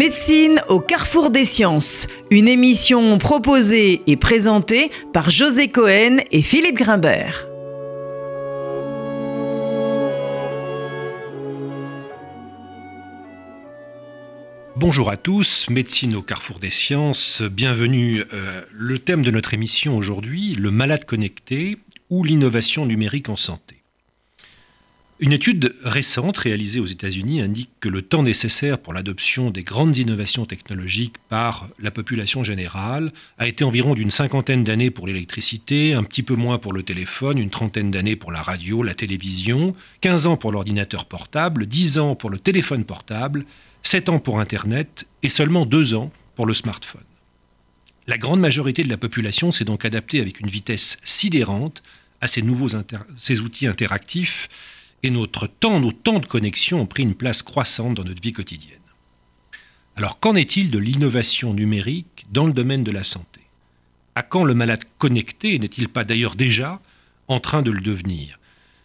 Médecine au carrefour des sciences, une émission proposée et présentée par José Cohen et Philippe Grimbert. Bonjour à tous, médecine au carrefour des sciences, bienvenue. Euh, le thème de notre émission aujourd'hui, le malade connecté ou l'innovation numérique en santé. Une étude récente réalisée aux États-Unis indique que le temps nécessaire pour l'adoption des grandes innovations technologiques par la population générale a été environ d'une cinquantaine d'années pour l'électricité, un petit peu moins pour le téléphone, une trentaine d'années pour la radio, la télévision, 15 ans pour l'ordinateur portable, 10 ans pour le téléphone portable, 7 ans pour Internet et seulement 2 ans pour le smartphone. La grande majorité de la population s'est donc adaptée avec une vitesse sidérante à ces nouveaux outils interactifs et notre temps, nos temps de connexion ont pris une place croissante dans notre vie quotidienne. Alors qu'en est-il de l'innovation numérique dans le domaine de la santé? À quand le malade connecté n'est-il pas d'ailleurs déjà en train de le devenir?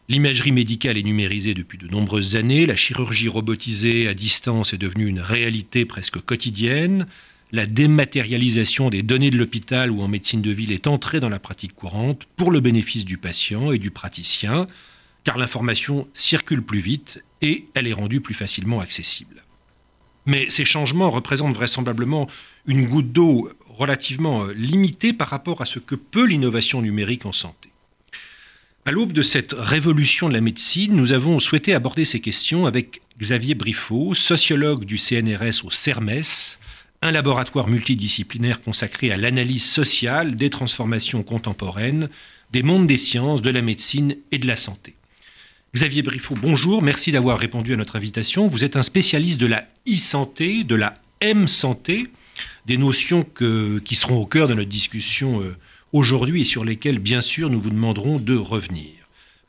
L'imagerie médicale est numérisée depuis de nombreuses années, la chirurgie robotisée à distance est devenue une réalité presque quotidienne, la dématérialisation des données de l'hôpital ou en médecine de ville est entrée dans la pratique courante pour le bénéfice du patient et du praticien, car l'information circule plus vite et elle est rendue plus facilement accessible. Mais ces changements représentent vraisemblablement une goutte d'eau relativement limitée par rapport à ce que peut l'innovation numérique en santé. À l'aube de cette révolution de la médecine, nous avons souhaité aborder ces questions avec Xavier Briffaut, sociologue du CNRS au CERMES, un laboratoire multidisciplinaire consacré à l'analyse sociale des transformations contemporaines des mondes des sciences, de la médecine et de la santé. Xavier Briffaut, bonjour, merci d'avoir répondu à notre invitation. Vous êtes un spécialiste de la e-santé, de la M-santé, des notions qui seront au cœur de notre discussion euh, aujourd'hui et sur lesquelles, bien sûr, nous vous demanderons de revenir.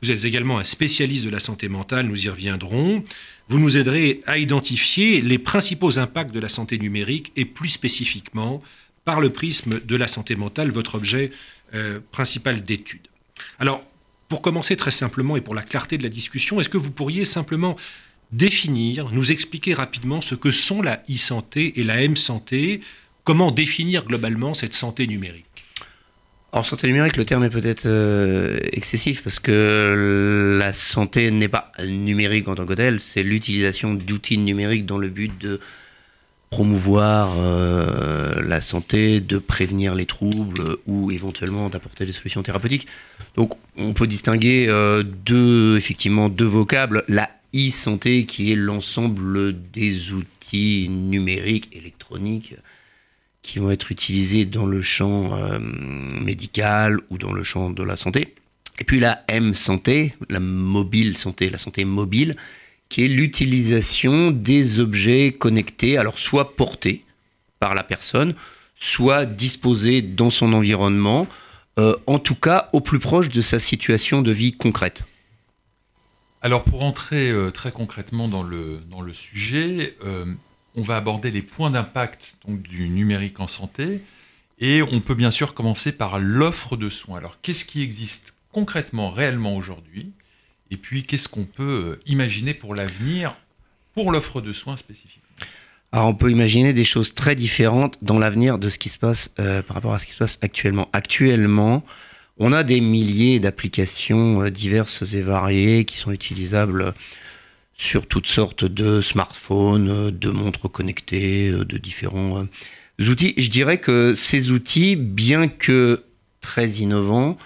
Vous êtes également un spécialiste de la santé mentale, nous y reviendrons. Vous nous aiderez à identifier les principaux impacts de la santé numérique et plus spécifiquement, par le prisme de la santé mentale, votre objet euh, principal d'étude. Alors, pour commencer très simplement et pour la clarté de la discussion, est-ce que vous pourriez simplement définir, nous expliquer rapidement ce que sont la e-santé et la M-santé, comment définir globalement cette santé numérique? En santé numérique, le terme est peut-être euh, excessif parce que la santé n'est pas numérique en tant que telle, c'est l'utilisation d'outils numériques dans le but de promouvoir euh, la santé, de prévenir les troubles ou éventuellement d'apporter des solutions thérapeutiques. Donc on peut distinguer euh, deux, effectivement, deux vocables. La e-santé qui est l'ensemble des outils numériques, électroniques, qui vont être utilisés dans le champ euh, médical ou dans le champ de la santé. Et puis la M santé, la mobile santé, la santé mobile, qui est l'utilisation des objets connectés, alors soit portés par la personne, soit disposés dans son environnement, euh, en tout cas au plus proche de sa situation de vie concrète. Alors pour entrer euh, très concrètement dans le, dans le sujet, on va aborder les points d'impact du numérique en santé. Et on peut bien sûr commencer par l'offre de soins. Alors, qu'est-ce qui existe concrètement, réellement aujourd'hui? Et puis, qu'est-ce qu'on peut euh, imaginer pour l'avenir, pour l'offre de soins spécifiquement? Alors on peut imaginer des choses très différentes dans l'avenir de ce qui se passe euh, par rapport à ce qui se passe actuellement. Actuellement, on a des milliers d'applications euh, diverses et variées qui sont utilisables sur toutes sortes de smartphones, de montres connectées, de différents outils. Je dirais que ces outils, bien que très innovants,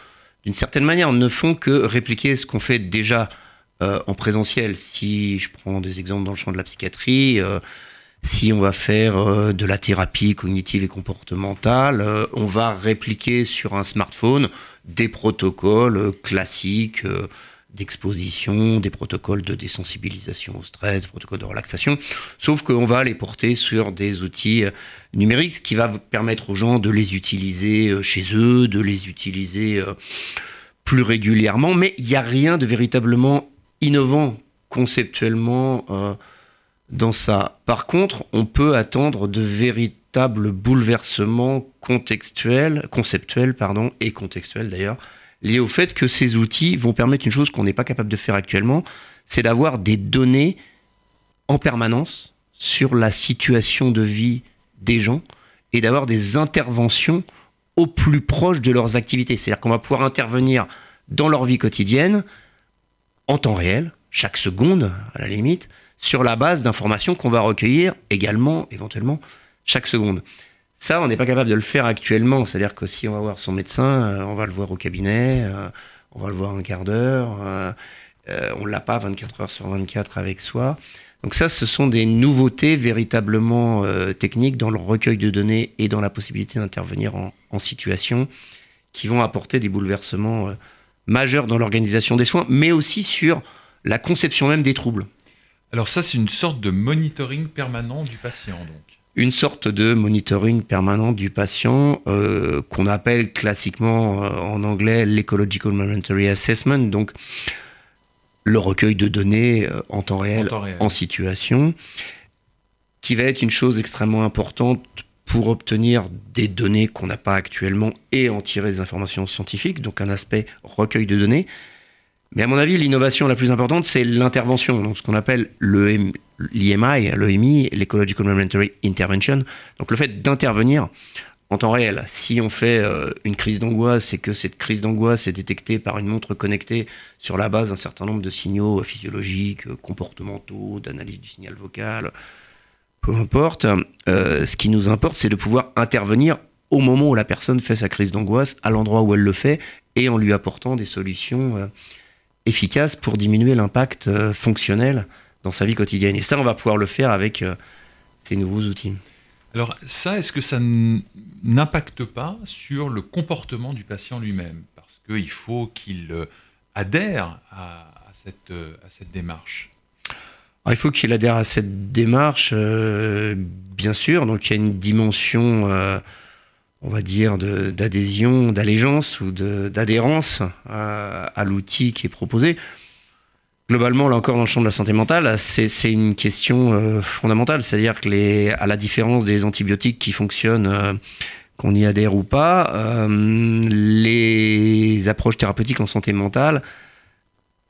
d'une certaine manière, ne font que répliquer ce qu'on fait déjà euh, en présentiel. Si je prends des exemples dans le champ de la psychiatrie, euh, si on va faire de la thérapie cognitive et comportementale, on va répliquer sur un smartphone des protocoles classiques d'exposition, des protocoles de désensibilisation au stress, des protocoles de relaxation, sauf qu'on va les porter sur des outils euh, numériques, ce qui va permettre aux gens de les utiliser euh, chez eux, de les utiliser euh, plus régulièrement, mais il n'y a rien de véritablement innovant conceptuellement dans ça. Par contre, on peut attendre de véritables bouleversements contextuels, conceptuels pardon, et contextuels d'ailleurs, lié au fait que ces outils vont permettre une chose qu'on n'est pas capable de faire actuellement, c'est d'avoir des données en permanence sur la situation de vie des gens et d'avoir des interventions au plus proche de leurs activités. C'est-à-dire qu'on va pouvoir intervenir dans leur vie quotidienne en temps réel, chaque seconde à la limite, sur la base d'informations qu'on va recueillir également, éventuellement, chaque seconde. Ça, on n'est pas capable de le faire actuellement. C'est-à-dire que si on va voir son médecin, euh, on va le voir au cabinet, euh, on va le voir un quart d'heure, euh, on ne l'a pas 24 heures sur 24 avec soi. Donc ça, ce sont des nouveautés véritablement techniques dans le recueil de données et dans la possibilité d'intervenir en, situation qui vont apporter des bouleversements majeurs dans l'organisation des soins, mais aussi sur la conception même des troubles. Alors ça, c'est une sorte de monitoring permanent du patient, donc une sorte de monitoring permanent du patient euh, qu'on appelle classiquement euh, en anglais l'Ecological Momentary Assessment, donc le recueil de données euh, en, temps réel, en situation, qui va être une chose extrêmement importante pour obtenir des données qu'on n'a pas actuellement et en tirer des informations scientifiques, donc un aspect recueil de données. Mais à mon avis, l'innovation la plus importante, c'est l'intervention, donc ce qu'on appelle l'EMI, l'EMI, l'Ecological Momentary Intervention. Donc le fait d'intervenir en temps réel. Si on fait euh, une crise d'angoisse et que cette crise d'angoisse est détectée par une montre connectée sur la base d'un certain nombre de signaux physiologiques, comportementaux, d'analyse du signal vocal, peu importe, euh, ce qui nous importe, c'est de pouvoir intervenir au moment où la personne fait sa crise d'angoisse, à l'endroit où elle le fait, et en lui apportant des solutions euh, efficace pour diminuer l'impact euh, fonctionnel dans sa vie quotidienne. Et ça, on va pouvoir le faire avec euh, ces nouveaux outils. Alors ça, est-ce que ça n'impacte pas sur le comportement du patient lui-même? Parce qu'il faut qu'il euh, adhère à, cette, à cette démarche. il faut qu'il adhère à cette démarche, bien sûr. Donc il y a une dimension on va dire, d'adhésion, d'allégeance ou d'adhérence à, l'outil qui est proposé. Globalement, là encore, dans le champ de la santé mentale, c'est une question euh, fondamentale. C'est-à-dire que, à la différence des antibiotiques qui fonctionnent, euh, qu'on y adhère ou pas, euh, les approches thérapeutiques en santé mentale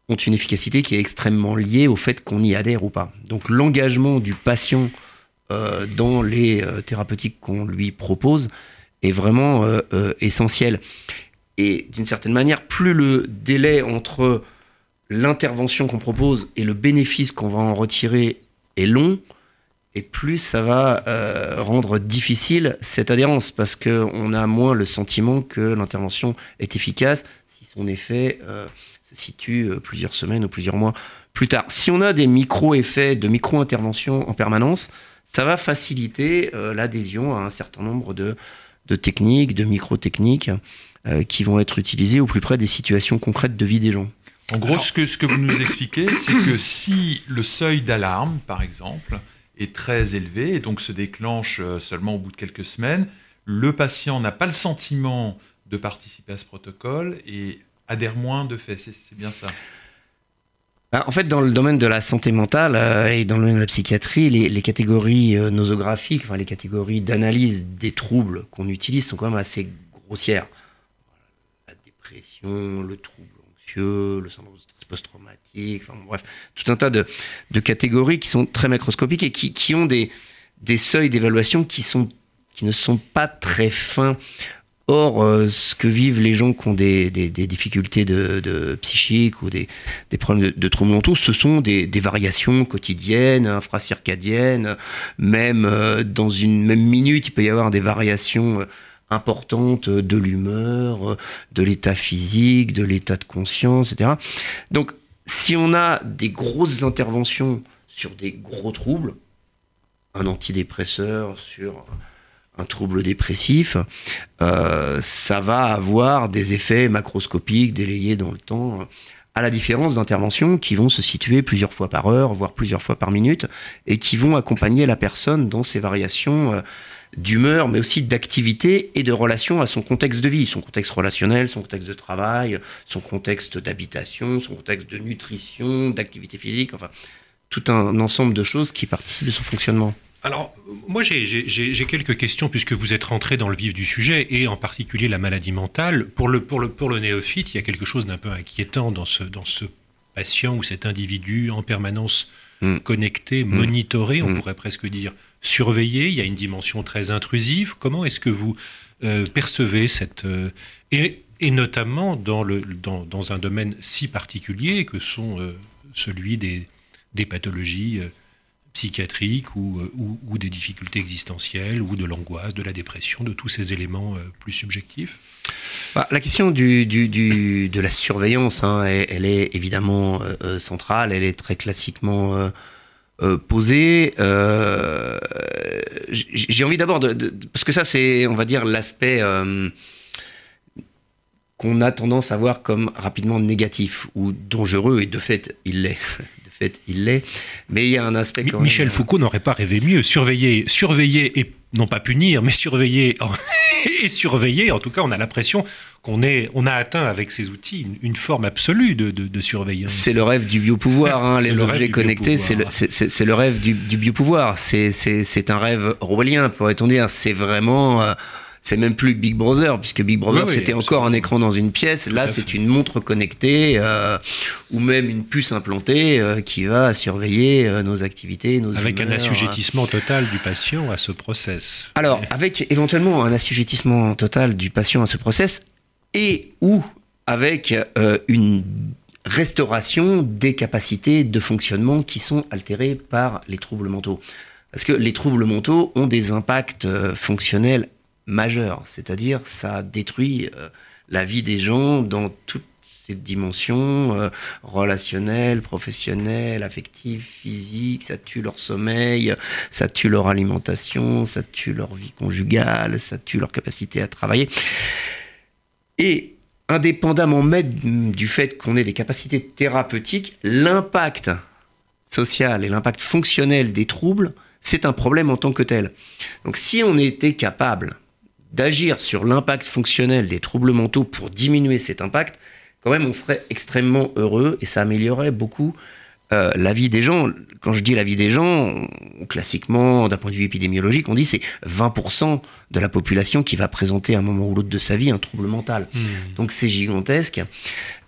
ont une efficacité qui est extrêmement liée au fait qu'on y adhère ou pas. Donc l'engagement du patient dans les thérapeutiques qu'on lui propose est vraiment euh, euh, essentiel. Et d'une certaine manière, plus le délai entre l'intervention qu'on propose et le bénéfice qu'on va en retirer est long, et plus ça va euh, rendre difficile cette adhérence, parce qu'on a moins le sentiment que l'intervention est efficace si son effet se situe plusieurs semaines ou plusieurs mois plus tard. Si on a des micro-effets de micro-intervention en permanence, ça va faciliter l'adhésion à un certain nombre de, de techniques, de micro-techniques euh, qui vont être utilisées au plus près des situations concrètes de vie des gens. En gros, ce, que, ce que vous nous expliquez, c'est que si le seuil d'alarme, par exemple, est très élevé et donc se déclenche euh, seulement au bout de quelques semaines, le patient n'a pas le sentiment de participer à ce protocole et adhère moins de fait. C'est bien ça? Bah, en fait, dans le domaine de la santé mentale euh, et dans le domaine de la psychiatrie, les, catégories euh, nosographiques, enfin les catégories d'analyse des troubles qu'on utilise sont quand même assez grossières. La dépression, le trouble anxieux, le syndrome de stress post-traumatique, enfin bref, tout un tas de, catégories qui sont très macroscopiques et qui, ont des, seuils d'évaluation qui ne sont pas très fins Or, euh, ce que vivent les gens qui ont des, difficultés de, psychiques ou des, problèmes de, troubles mentaux, ce sont des, variations quotidiennes, infracircadiennes, même euh, dans une même minute, il peut y avoir des variations euh, importantes de l'humeur, de l'état physique, de l'état de conscience, etc. Donc, si on a des grosses interventions sur des gros troubles, un antidépresseur sur trouble dépressif, euh, ça va avoir des effets macroscopiques délayés dans le temps, à la différence d'interventions qui vont se situer plusieurs fois par heure, voire plusieurs fois par minute, et qui vont accompagner la personne dans ses variations euh, d'humeur, mais aussi d'activité et de relation à son contexte de vie, son contexte relationnel, son contexte de travail, son contexte d'habitation, son contexte de nutrition, d'activité physique, enfin, tout un ensemble de choses qui participent de son fonctionnement. Alors, moi, j'ai quelques questions puisque vous êtes rentré dans le vif du sujet et en particulier la maladie mentale. Pour le, pour le, pour le néophyte, il y a quelque chose d'un peu inquiétant dans ce, dans ce patient ou cet individu en permanence mm. connecter, mm. monitorer, on Mm. pourrait presque dire surveiller. Il y a une dimension très intrusive. Comment est-ce que vous euh, percevez cette euh, et, et notamment dans, le, dans, dans un domaine si particulier que sont euh, celui des, des pathologies psychiatriques ou, euh, ou, des difficultés existentielles ou de l'angoisse, de la dépression, de tous ces éléments euh, plus subjectifs Bah, la question de la surveillance, hein, elle, est évidemment euh, centrale, elle est très classiquement posée. J'ai envie d'abord de, de- parce que ça c'est, on va dire, l'aspect qu'on a tendance à voir comme rapidement négatif ou dangereux, et de fait il l'est. Fait il l'est. Mais il y a un aspect quand Michel même, euh, Foucault n'aurait pas rêvé mieux. Surveiller, surveiller et non pas punir, mais surveiller et surveiller. En tout cas, on a l'impression qu'on est, on a atteint avec ces outils une, une forme absolue de, de, de surveillance. C'est le rêve du biopouvoir, hein, les le objets connectés, c'est le, c'est- rêve du, du biopouvoir. C'est un rêve orwellien, pourrait-on dire. C'est vraiment. euh, c'est même plus Big Brother, puisque Big Brother, Oui, oui, c'était encore un écran dans une pièce. Là, c'est une montre connectée, euh, ou même une puce implantée euh, qui va surveiller euh, nos activités, nos Avec un assujettissement total du patient à ce process. alors, avec éventuellement un assujettissement total du patient à ce process et ou avec une restauration des capacités de fonctionnement qui sont altérées par les troubles mentaux. Parce que les troubles mentaux ont des impacts fonctionnels majeurs, c'est-à-dire ça détruit euh, la vie des gens dans toutes ses dimensions euh, relationnelles, professionnelles, affectives, physiques, ça tue leur sommeil, ça tue leur alimentation, ça tue leur vie conjugale, ça tue leur capacité à travailler. Et indépendamment même du fait qu'on ait des capacités thérapeutiques, l'impact social et l'impact fonctionnel des troubles, c'est un problème en tant que tel. Donc si on était capable d'agir sur l'impact fonctionnel des troubles mentaux pour diminuer cet impact, quand même on serait extrêmement heureux et ça améliorerait beaucoup euh, la vie des gens. Quand je dis la vie des gens, on- classiquement, d'un point de vue épidémiologique, on dit c'est 20% de la population qui va présenter à un moment ou l'autre de sa vie un trouble mental. Donc c'est gigantesque.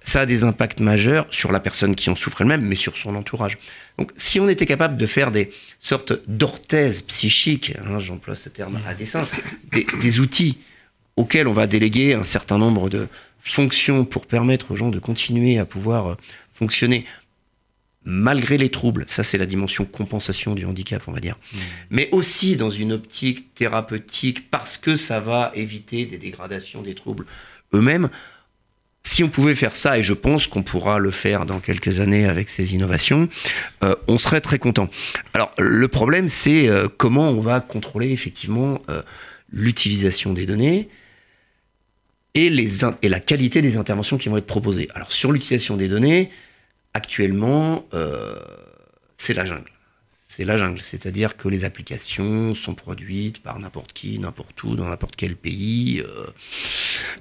Ça a des impacts majeurs sur la personne qui en souffre elle-même, mais sur son entourage. Donc si on était capable de faire des sortes d'orthèses psychiques, hein, j'emploie ce terme à dessein, des, des outils auxquels on va déléguer un certain nombre de fonctions pour permettre aux gens de continuer à pouvoir euh, fonctionner malgré les troubles, ça c'est la dimension compensation du handicap, on va dire, mais aussi dans une optique thérapeutique parce que ça va éviter des dégradations des troubles eux-mêmes. Si on pouvait faire ça, et je pense qu'on pourra le faire dans quelques années avec ces innovations, euh, on serait très content. Alors le problème, c'est euh, comment on va contrôler effectivement euh, l'utilisation des données et, la qualité des interventions qui vont être proposées. Alors sur l'utilisation des données, actuellement, c'est la jungle. C'est la jungle, c'est-à-dire que les applications sont produites par n'importe qui, n'importe où, dans n'importe quel pays, euh,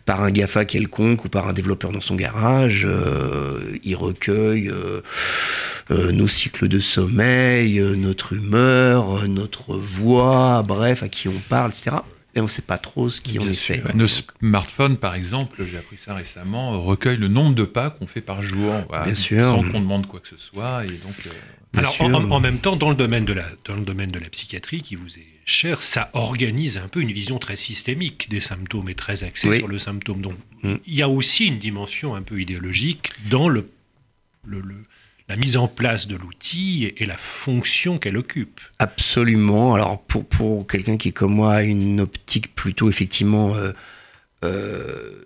par un GAFA quelconque ou par un développeur dans son garage. euh, il recueille euh, nos cycles de sommeil, notre humeur, notre voix, bref, à qui on parle, etc. Et on ne sait pas trop ce qui en est fait. Nos smartphones, par exemple, j'ai appris ça récemment, euh, recueillent le nombre de pas qu'on fait par jour, voilà, Bien sûr. sans qu'on demande quoi que ce soit. Et donc, euh, Alors, en, même temps, dans le, domaine de la, dans le domaine de la psychiatrie, qui vous est cher, ça organise un peu une vision très systémique des symptômes et très axée Oui. sur le symptôme. Donc, Mm. il y a aussi une dimension un peu idéologique dans le, le- le- la mise en place de l'outil et, la fonction qu'elle occupe. Absolument. Alors pour, quelqu'un qui comme moi a une optique plutôt effectivement euh, euh,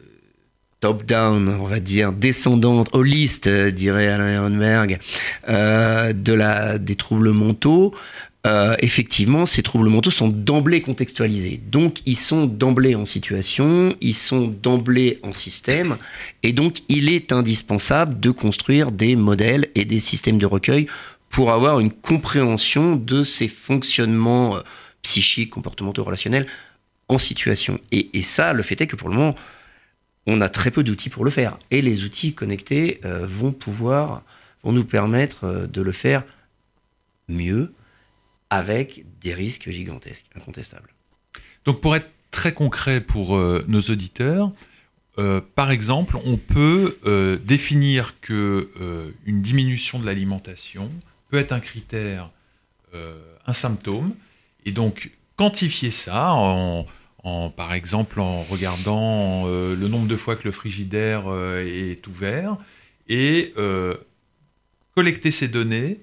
top-down, on va dire, descendante, holiste, euh, dirait Alain Ehrenberg, des troubles mentaux, euh, effectivement, ces troubles mentaux sont d'emblée contextualisés. Donc, ils sont d'emblée en situation, ils sont d'emblée en système, et donc, il est indispensable de construire des modèles et des systèmes de recueil pour avoir une compréhension de ces fonctionnements euh, psychiques, comportementaux, relationnels en situation. Et, ça, le fait est que pour le moment, on a très peu d'outils pour le faire. Et les outils connectés euh, vont pouvoir, vont nous permettre de le faire mieux avec des risques gigantesques, incontestables. donc, pour être très concret pour euh, nos auditeurs, euh, par exemple, on peut euh, définir que une diminution de l'alimentation peut être un critère, un symptôme, et donc quantifier ça en, par exemple en regardant le nombre de fois que le frigidaire est ouvert et collecter ces données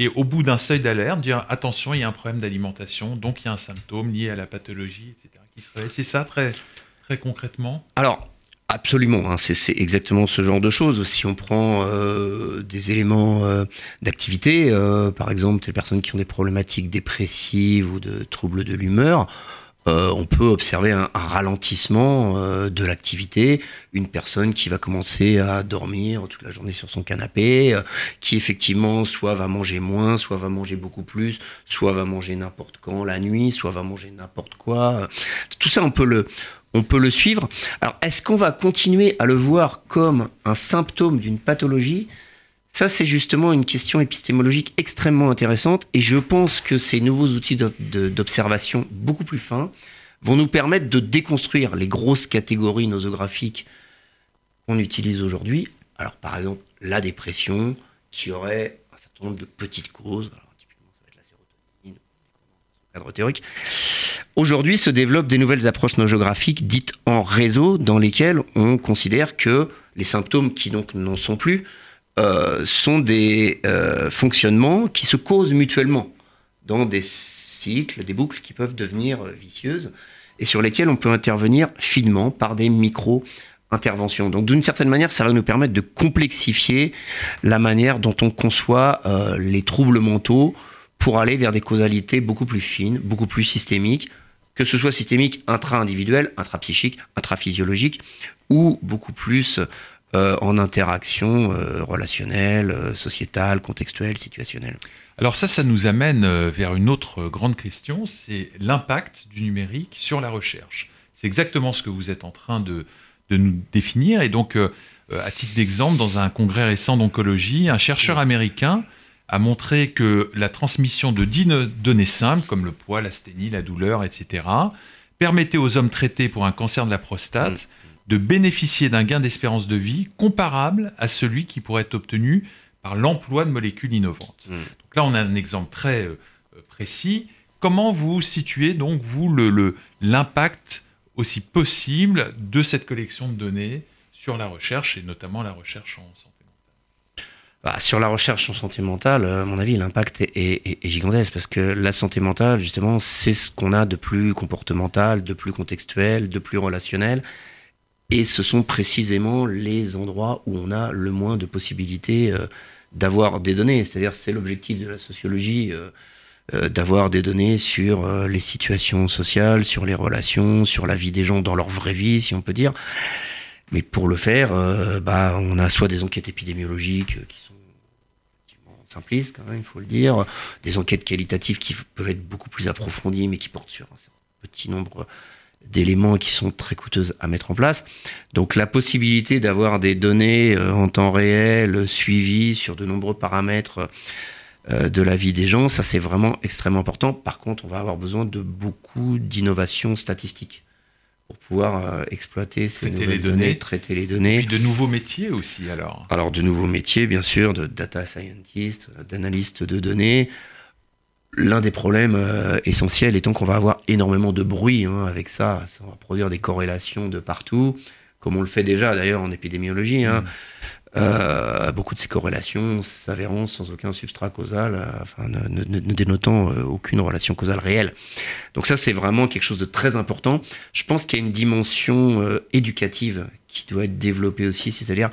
et au bout d'un seuil d'alerte, dire attention, il y a un problème d'alimentation, donc il y a un symptôme lié à la pathologie, etc. C'est ça très, très concrètement? Alors, absolument, hein, c'est, exactement ce genre de choses. Si on prend euh, des éléments euh, d'activité, euh, par exemple, des personnes qui ont des problématiques dépressives ou de troubles de l'humeur, euh, on peut observer un, ralentissement euh, de l'activité, une personne qui va commencer à dormir toute la journée sur son canapé, euh, qui effectivement soit va manger moins, soit va manger beaucoup plus, soit va manger n'importe quand la nuit, soit va manger n'importe quoi. Tout ça, on peut le, on peut le suivre. Alors, est-ce qu'on va continuer à le voir comme un symptôme d'une pathologie? Ça, c'est justement une question épistémologique extrêmement intéressante et je pense que ces nouveaux outils d'observation beaucoup plus fins vont nous permettre de déconstruire les grosses catégories nosographiques qu'on utilise aujourd'hui. Alors, par exemple, la dépression, qui aurait un certain nombre de petites causes. Alors, typiquement, ça va être la sérotonine, cadre théorique. Aujourd'hui se développent des nouvelles approches nosographiques dites en réseau, dans lesquelles on considère que les symptômes qui donc n'en sont plus euh, sont des euh, fonctionnements qui se causent mutuellement dans des cycles, des boucles qui peuvent devenir euh, vicieuses et sur lesquelles on peut intervenir finement par des micro-interventions. Donc d'une certaine manière, ça va nous permettre de complexifier la manière dont on conçoit les troubles mentaux pour aller vers des causalités beaucoup plus fines, beaucoup plus systémiques, que ce soit systémique intra-individuel, intra-psychique, intra-physiologique, ou beaucoup plus euh, en interaction euh, relationnelle, euh, sociétale, contextuelle, situationnelle. Alors ça, ça nous amène vers une autre grande question, c'est l'impact du numérique sur la recherche. C'est exactement ce que vous êtes en train de, de nous définir. Et donc, à titre d'exemple, dans un congrès récent d'oncologie, un chercheur américain a montré que la transmission de 10 données simples, comme le poids, l'asthénie, la douleur, etc., permettait aux hommes traités pour un cancer de la prostate mm de bénéficier d'un gain d'espérance de vie comparable à celui qui pourrait être obtenu par l'emploi de molécules innovantes. Hmm. Donc là, on a un exemple très euh, précis. Comment vous situez donc, vous, l'impact le, aussi possible de cette collection de données sur la recherche, et notamment la recherche en santé mentale? Bah, Sur la recherche en santé mentale, à mon avis, l'impact est, est, gigantesque, parce que la santé mentale, justement, c'est ce qu'on a de plus comportemental, de plus contextuel, de plus relationnel. Et ce sont précisément les endroits où on a le moins de possibilités euh, d'avoir des données. C'est-à-dire, c'est l'objectif de la sociologie. Euh, euh, d'avoir des données sur les situations sociales, sur les relations, sur la vie des gens dans leur vraie vie, si on peut dire. Mais pour le faire, bah, on a soit des enquêtes épidémiologiques qui sont simplistes, quand même, il faut le dire, des enquêtes qualitatives qui peuvent être beaucoup plus approfondies, mais qui portent sur un petit nombre d'éléments qui sont très coûteuses à mettre en place. Donc la possibilité d'avoir des données euh, en temps réel suivies sur de nombreux paramètres euh, de la vie des gens, ça c'est vraiment extrêmement important. Par contre, on va avoir besoin de beaucoup d'innovations statistiques pour pouvoir euh, exploiter ces nouvelles données, traiter les données. Et puis de nouveaux métiers aussi alors Alors de nouveaux métiers bien sûr, de data scientist, d'analyste de données, L'un des problèmes euh, essentiels étant qu'on va avoir énormément de bruit hein, avec ça, ça va produire des corrélations de partout, comme on le fait déjà d'ailleurs en épidémiologie. Hein. Mm. Euh, beaucoup de ces corrélations s'avérant sans aucun substrat causal, euh, enfin, ne, ne, dénotant aucune relation causale réelle. Donc ça, c'est vraiment quelque chose de très important. Je pense qu'il y a une dimension éducative qui doit être développée aussi, c'est-à-dire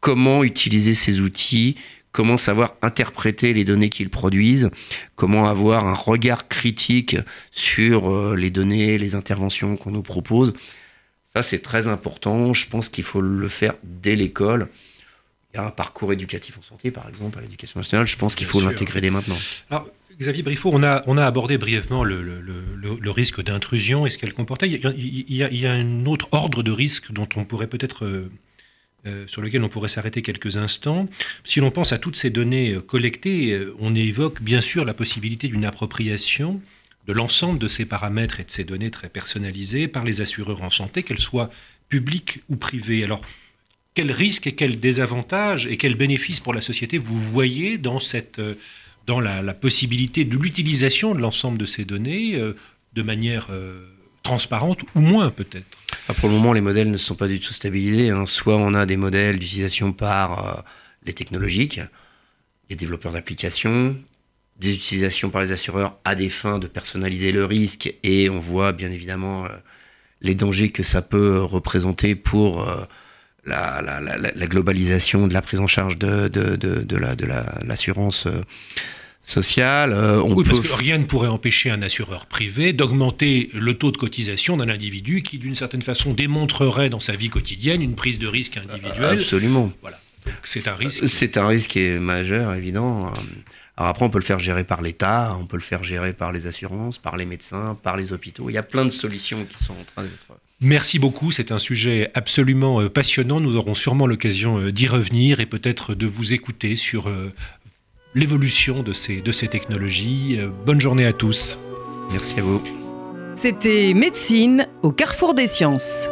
comment utiliser ces outils, comment savoir interpréter les données qu'ils produisent, comment avoir un regard critique sur euh, les données, les interventions qu'on nous propose. Ça, c'est très important. Je pense qu'il faut le faire dès l'école. Il y a un parcours éducatif en santé, par exemple, à l'éducation nationale. Je pense qu'il faut l'intégrer dès maintenant. Alors, Xavier Briffaut, on a, on a abordé brièvement le, le, risque d'intrusion et ce qu'elle comportait. Il y, a, il, y a, un autre ordre de risque dont on pourrait peut-être euh, sur lequel on pourrait s'arrêter quelques instants. Si l'on pense à toutes ces données euh, collectées, euh, on évoque bien sûr la possibilité d'une appropriation de l'ensemble de ces paramètres et de ces données très personnalisées par les assureurs en santé, qu'elles soient publiques ou privées. Alors, quels risques et quels désavantages et quels bénéfices pour la société vous voyez dans cette, dans la, possibilité de l'utilisation de l'ensemble de ces données de manière transparente ou moins peut-être ah, Pour le moment, les modèles ne sont pas du tout stabilisés. Hein. Soit on a des modèles d'utilisation par les technologiques, les développeurs d'applications, des utilisations par les assureurs à des fins de personnaliser le risque et on voit bien évidemment euh, les dangers que ça peut représenter pour euh, la, globalisation de la prise en charge de, l'assurance euh, sociale. oui, parce que rien ne pourrait empêcher un assureur privé d'augmenter le taux de cotisation d'un individu qui, d'une certaine façon, démontrerait dans sa vie quotidienne une prise de risque individuelle. Absolument. Voilà. C'est un risque. C'est un risque qui est majeur, évident. Alors après, on peut le faire gérer par l'État, on peut le faire gérer par les assurances, par les médecins, par les hôpitaux. Il y a plein de solutions qui sont en train d'être... Merci beaucoup, c'est un sujet absolument euh, passionnant. Nous aurons sûrement l'occasion euh, d'y revenir et peut-être de vous écouter sur euh, l'évolution de ces, de ces technologies. Bonne journée à tous. Merci à vous. C'était Médecine au carrefour des sciences.